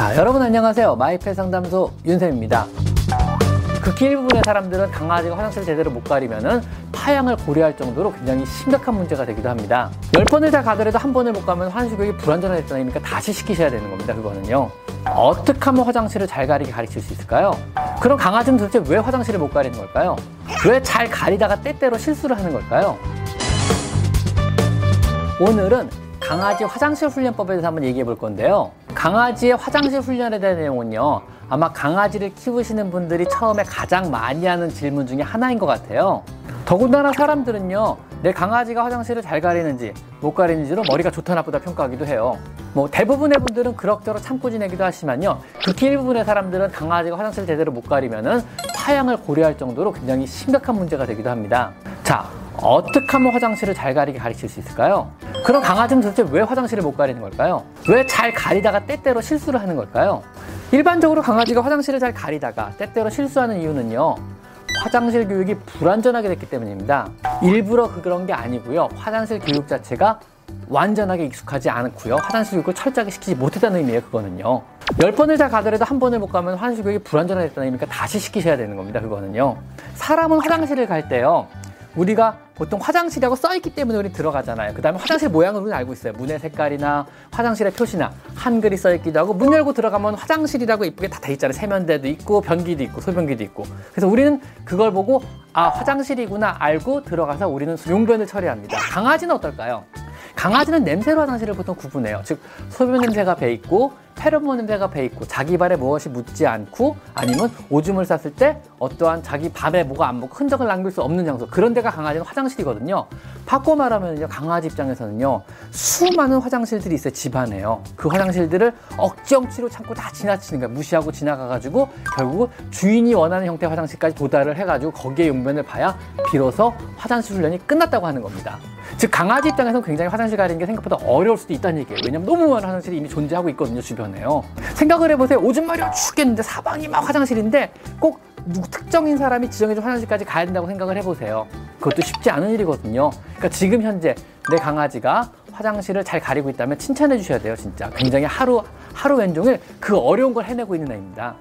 자, 여러분 안녕하세요. 마이펫 상담소 윤쌤입니다. 극히 일부분의 사람들은 강아지가 화장실 제대로 못 가리면은 파양을 고려할 정도로 굉장히 심각한 문제가 되기도 합니다. 열 번을 다 가더라도 한 번을 못 가면 화장실 교육이 불안전하다니까 다시 시키셔야 되는 겁니다. 그거는요. 어떻게 하면 화장실을 잘 가리게 가르칠 수 있을까요? 그럼 강아지는 도대체 왜 화장실을 못 가리는 걸까요? 왜 잘 가리다가 때때로 실수를 하는 걸까요? 오늘은 강아지 화장실 훈련법에 대해서 한번 얘기해 볼 건데요. 강아지의 화장실 훈련에 대한 내용은요. 아마 강아지를 키우시는 분들이 처음에 가장 많이 하는 질문 중에 하나인 것 같아요. 더군다나 사람들은요. 내 강아지가 화장실을 잘 가리는지 못 가리는지로 머리가 좋다 나쁘다 평가하기도 해요. 뭐 대부분의 분들은 그럭저럭 참고 지내기도 하지만요. 극히 일부분의 사람들은 강아지가 화장실 제대로 못 가리면은 파양을 고려할 정도로 굉장히 심각한 문제가 되기도 합니다. 자, 어떻게 하면 화장실을 잘 가리게 가르칠 수 있을까요? 그럼 강아지는 도대체 왜 화장실을 못 가리는 걸까요? 왜 잘 가리다가 때때로 실수를 하는 걸까요? 일반적으로 강아지가 화장실을 잘 가리다가 때때로 실수하는 이유는요. 화장실 교육이 불완전하게 됐기 때문입니다. 일부러 그런 게 아니고요. 화장실 교육 자체가 완전하게 익숙하지 않고요. 화장실 교육을 철저하게 시키지 못했다는 의미예요. 그거는요. 열 번을 잘 가더라도 한 번을 못 가면 화장실 교육이 불완전하게 됐다는 의미니까 다시 시키셔야 되는 겁니다. 그거는요. 사람은 화장실을 갈 때요. 우리가 보통 화장실이라고 써있기 때문에 우리 들어가잖아요. 그 다음에 화장실 모양을 우리는 알고 있어요. 문의 색깔이나 화장실의 표시나 한글이 써있기도 하고 문 열고 들어가면 화장실이라고 이쁘게 다 돼 있잖아요. 세면대도 있고 변기도 있고 소변기도 있고. 그래서 우리는 그걸 보고 아 화장실이구나 알고 들어가서 우리는 용변을 처리합니다. 강아지는 어떨까요? 강아지는 냄새로 화장실을 보통 구분해요. 즉 소변 냄새가 배 있고 페로몬 냄새가 배 있고 자기 발에 무엇이 묻지 않고 아니면 오줌을 쌌을 때 어떠한 자기 발에 뭐가 안 묻고 흔적을 남길 수 없는 장소 그런 데가 강아지는 화장실이거든요. 바꿔 말하면요 강아지 입장에서는요 수많은 화장실들이 있어요 집안에요. 그 화장실들을 억지억지로 참고 다 지나치는 거야 무시하고 지나가가지고 결국 주인이 원하는 형태의 화장실까지 도달을 해가지고 거기에 용변을 봐야 비로소 화장실 훈련이 끝났다고 하는 겁니다. 즉 강아지 입장에서는 굉장히 화장실 가리는 게 생각보다 어려울 수도 있다는 얘기예요. 왜냐면 너무 많은 화장실이 이미 존재하고 있거든요 주변에 요. 생각을 해보세요. 오줌 마려 죽겠는데 사방이 막 화장실인데 꼭 특정인 사람이 지정해준 화장실까지 가야 된다고 생각을 해보세요. 그것도 쉽지 않은 일이거든요. 그러니까 지금 현재 내 강아지가 화장실을 잘 가리고 있다면 칭찬해 주셔야 돼요, 진짜. 굉장히 하루, 하루 왼종일 그 어려운 걸 해내고 있는 아입니다.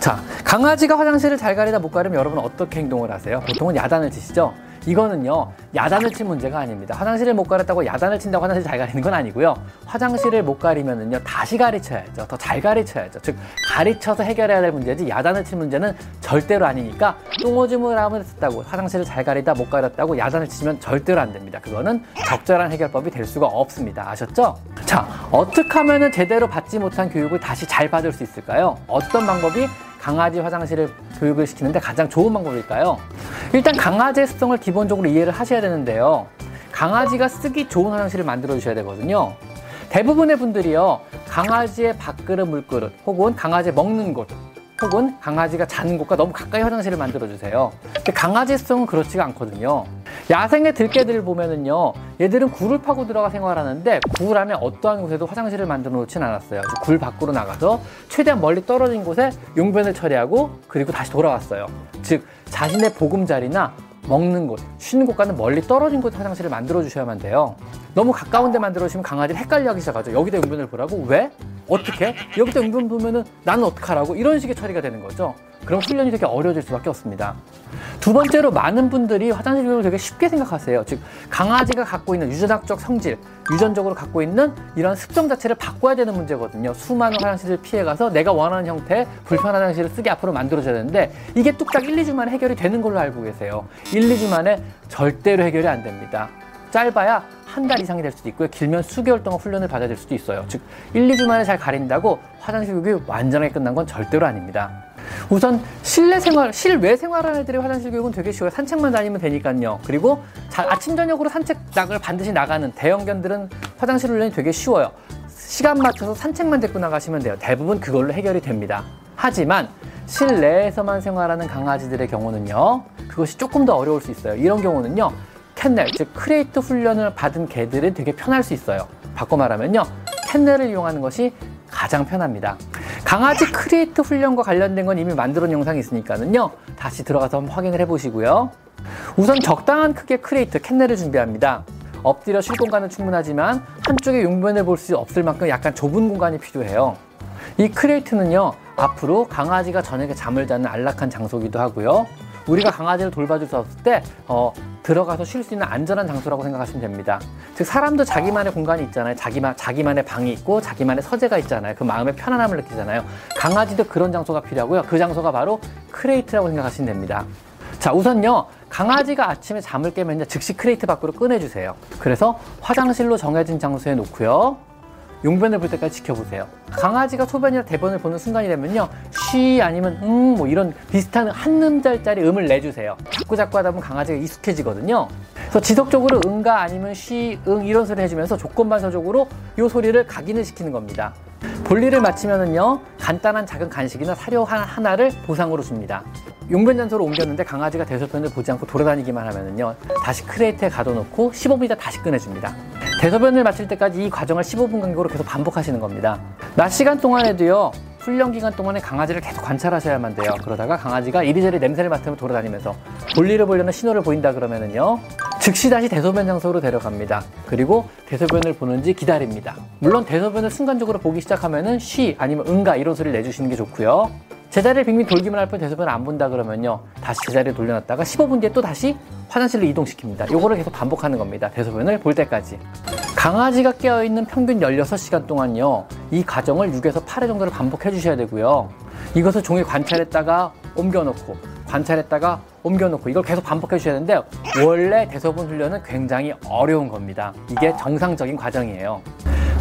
자, 강아지가 화장실을 잘 가리다 못 가리면 여러분은 어떻게 행동을 하세요? 보통은 야단을 치시죠? 이거는요 야단을 친 문제가 아닙니다 화장실을 못 가렸다고 야단을 친다고 화장실 잘 가리는 건 아니고요 화장실을 못 가리면은요 다시 가르쳐야죠 더 잘 가르쳐야죠 즉 가르쳐서 해결해야 될 문제지 야단을 친 문제는 절대로 아니니까 똥오줌을 했다고 화장실을 잘 가리다 못 가렸다고 야단을 치면 절대로 안 됩니다 그거는 적절한 해결법이 될 수가 없습니다 아셨죠? 자 어떻게 하면은 제대로 받지 못한 교육을 다시 잘 받을 수 있을까요? 어떤 방법이 강아지 화장실을 교육을 시키는데 가장 좋은 방법일까요? 일단 강아지의 습성을 기본적으로 이해를 하셔야 되는데요. 강아지가 쓰기 좋은 화장실을 만들어 주셔야 되거든요. 대부분의 분들이요. 강아지의 밥그릇, 물그릇 혹은 강아지 먹는 곳 혹은 강아지가 자는 곳과 너무 가까이 화장실을 만들어 주세요. 근데 강아지 습성은 그렇지가 않거든요. 야생의 들개들을 보면은요, 얘들은 굴을 파고 들어가 생활하는데 굴 안에 어떠한 곳에도 화장실을 만들어 놓진 않았어요. 굴 밖으로 나가서 최대한 멀리 떨어진 곳에 용변을 처리하고 그리고 다시 돌아왔어요. 즉 자신의 보금자리나 먹는 곳, 쉬는 곳과는 멀리 떨어진 곳 화장실을 만들어 주셔야만 돼요. 너무 가까운 데 만들어 주시면 강아지를 헷갈려 하기 시작하죠. 여기다 용변을 보라고? 왜? 어떻게? 여기다 용변 보면은 나는 어떡하라고? 이런 식의 처리가 되는 거죠. 그럼 훈련이 되게 어려워질 수밖에 없습니다. 두 번째로 많은 분들이 화장실 교육을 되게 쉽게 생각하세요. 즉 강아지가 갖고 있는 유전학적 성질, 유전적으로 갖고 있는 이런 습성 자체를 바꿔야 되는 문제거든요. 수많은 화장실을 피해 가서 내가 원하는 형태의 불편한 화장실을 쓰게 앞으로 만들어줘야 되는데 이게 뚝딱 1, 2주 만에 해결이 되는 걸로 알고 계세요. 1, 2주 만에 절대로 해결이 안 됩니다. 짧아야 한 달 이상이 될 수도 있고요. 길면 수개월 동안 훈련을 받아야 될 수도 있어요. 즉 1, 2주 만에 잘 가린다고 화장실 교육이 완전하게 끝난 건 절대로 아닙니다. 우선 실내 생활, 실외 생활하는 애들의 화장실 교육은 되게 쉬워요. 산책만 다니면 되니까요. 그리고 자, 아침 저녁으로 산책 낙을 반드시 나가는 대형견들은 화장실 훈련이 되게 쉬워요. 시간 맞춰서 산책만 데리고 나가시면 돼요. 대부분 그걸로 해결이 됩니다. 하지만 실내에서만 생활하는 강아지들의 경우는요. 그것이 조금 더 어려울 수 있어요. 이런 경우는요. kennel, 즉 crate 훈련을 받은 개들은 되게 편할 수 있어요. 바꿔 말하면요. kennel을 이용하는 것이 가장 편합니다. 강아지 crate 훈련과 관련된 건 이미 만들어 놓은 영상이 있으니까는요. 다시 들어가서 한번 확인을 해보시고요. 우선 적당한 크기의 crate kennel을 준비합니다. 엎드려 쉴 공간은 충분하지만 한쪽에 용변을 볼 수 없을 만큼 약간 좁은 공간이 필요해요. 이 crate는요, 앞으로 강아지가 저녁에 잠을 자는 안락한 장소기도 하고요. 우리가 강아지를 돌봐줄 수 없을 때 어, 들어가서 쉴 수 있는 안전한 장소라고 생각하시면 됩니다. 즉 사람도 자기만의 공간이 있잖아요. 자기만 자기만의 방이 있고 자기만의 서재가 있잖아요. 그 마음의 편안함을 느끼잖아요. 강아지도 그런 장소가 필요하고요. 그 장소가 바로 crate라고 생각하시면 됩니다. 자, 우선요. 강아지가 아침에 잠을 깨면요. 즉시 crate 밖으로 꺼내주세요. 그래서 화장실로 정해진 장소에 놓고요. 용변을 볼 때까지 지켜보세요. 강아지가 소변이나 대변을 보는 순간이 되면요. 쉬 아니면 음 뭐 이런 비슷한 한 음절짜리 음을 내주세요. 자꾸 자꾸 하다 보면 강아지가 익숙해지거든요. 그래서 지속적으로 응가 아니면 쉬, 응 이런 소리 해주면서 조건반사적으로 이 소리를 각인을 시키는 겁니다. 볼일을 마치면은요 간단한 작은 간식이나 사료 하나를 보상으로 줍니다. 용변 장소로 옮겼는데 강아지가 대소변을 보지 않고 돌아다니기만 하면은요 다시 crate에 가둬놓고 15분 있다 다시 꺼내줍니다. 대소변을 마칠 때까지 이 과정을 15분 간격으로 계속 반복하시는 겁니다. 낮 시간 동안에도요 훈련 기간 동안에 강아지를 계속 관찰하셔야만 돼요. 그러다가 강아지가 이리저리 냄새를 맡으며 돌아다니면서 볼일을 보려는 신호를 보인다 그러면은요. 즉시 다시 대소변 장소로 데려갑니다. 그리고 대소변을 보는지 기다립니다. 물론 대소변을 순간적으로 보기 시작하면은 쉬 아니면 응가 이런 소리를 내주시는 게 좋고요. 제자리를 빙빙 돌기만 할 뿐 대소변을 안 본다 그러면요. 다시 제자리에 돌려놨다가 15분 뒤에 또 다시 화장실로 이동시킵니다. 요거를 계속 반복하는 겁니다. 대소변을 볼 때까지. 강아지가 깨어있는 평균 16시간 동안요. 이 과정을 6에서 8회 정도를 반복해 주셔야 되고요. 이것을 종일 관찰했다가 옮겨놓고 관찰했다가 옮겨놓고 이걸 계속 반복해 주셔야 되는데 원래 대소변 훈련은 굉장히 어려운 겁니다. 이게 정상적인 과정이에요.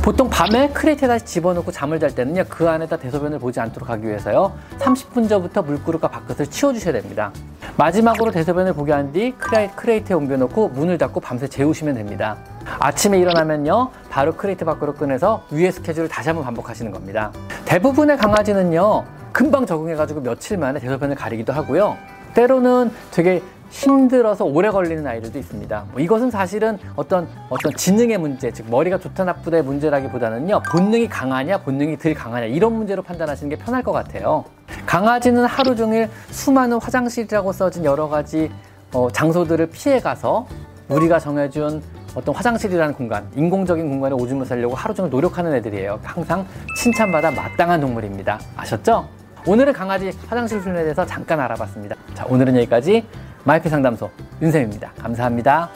보통 밤에 크레이트에 다시 집어넣고 잠을 잘 때는요 그 안에다 대소변을 보지 않도록 하기 위해서요 30분 전부터 물그릇과 밥그릇을 치워주셔야 됩니다. 마지막으로 대소변을 보게 한 뒤 crate에 옮겨놓고 문을 닫고 밤새 재우시면 됩니다. 아침에 일어나면요 바로 crate 밖으로 꺼내서 위의 스케줄을 다시 한번 반복하시는 겁니다. 대부분의 강아지는요 금방 적응해가지고 며칠 만에 대소변을 가리기도 하고요. 때로는 되게 힘들어서 오래 걸리는 아이들도 있습니다. 뭐 이것은 사실은 어떤 어떤 지능의 문제, 즉 머리가 좋다 나쁘다의 문제라기보다는요 본능이 강하냐 본능이 덜 강하냐 이런 문제로 판단하시는 게 편할 것 같아요. 강아지는 하루 종일 수많은 화장실이라고 써진 여러 가지 어, 장소들을 피해 가서 우리가 정해준 어떤 화장실이라는 공간, 인공적인 공간에 오줌을 살려고 하루 종일 노력하는 애들이에요. 항상 칭찬받아 마땅한 동물입니다. 아셨죠? 오늘은 강아지 화장실 훈련에 대해서 잠깐 알아봤습니다. 자, 오늘은 여기까지 마이피 상담소 윤쌤입니다. 감사합니다.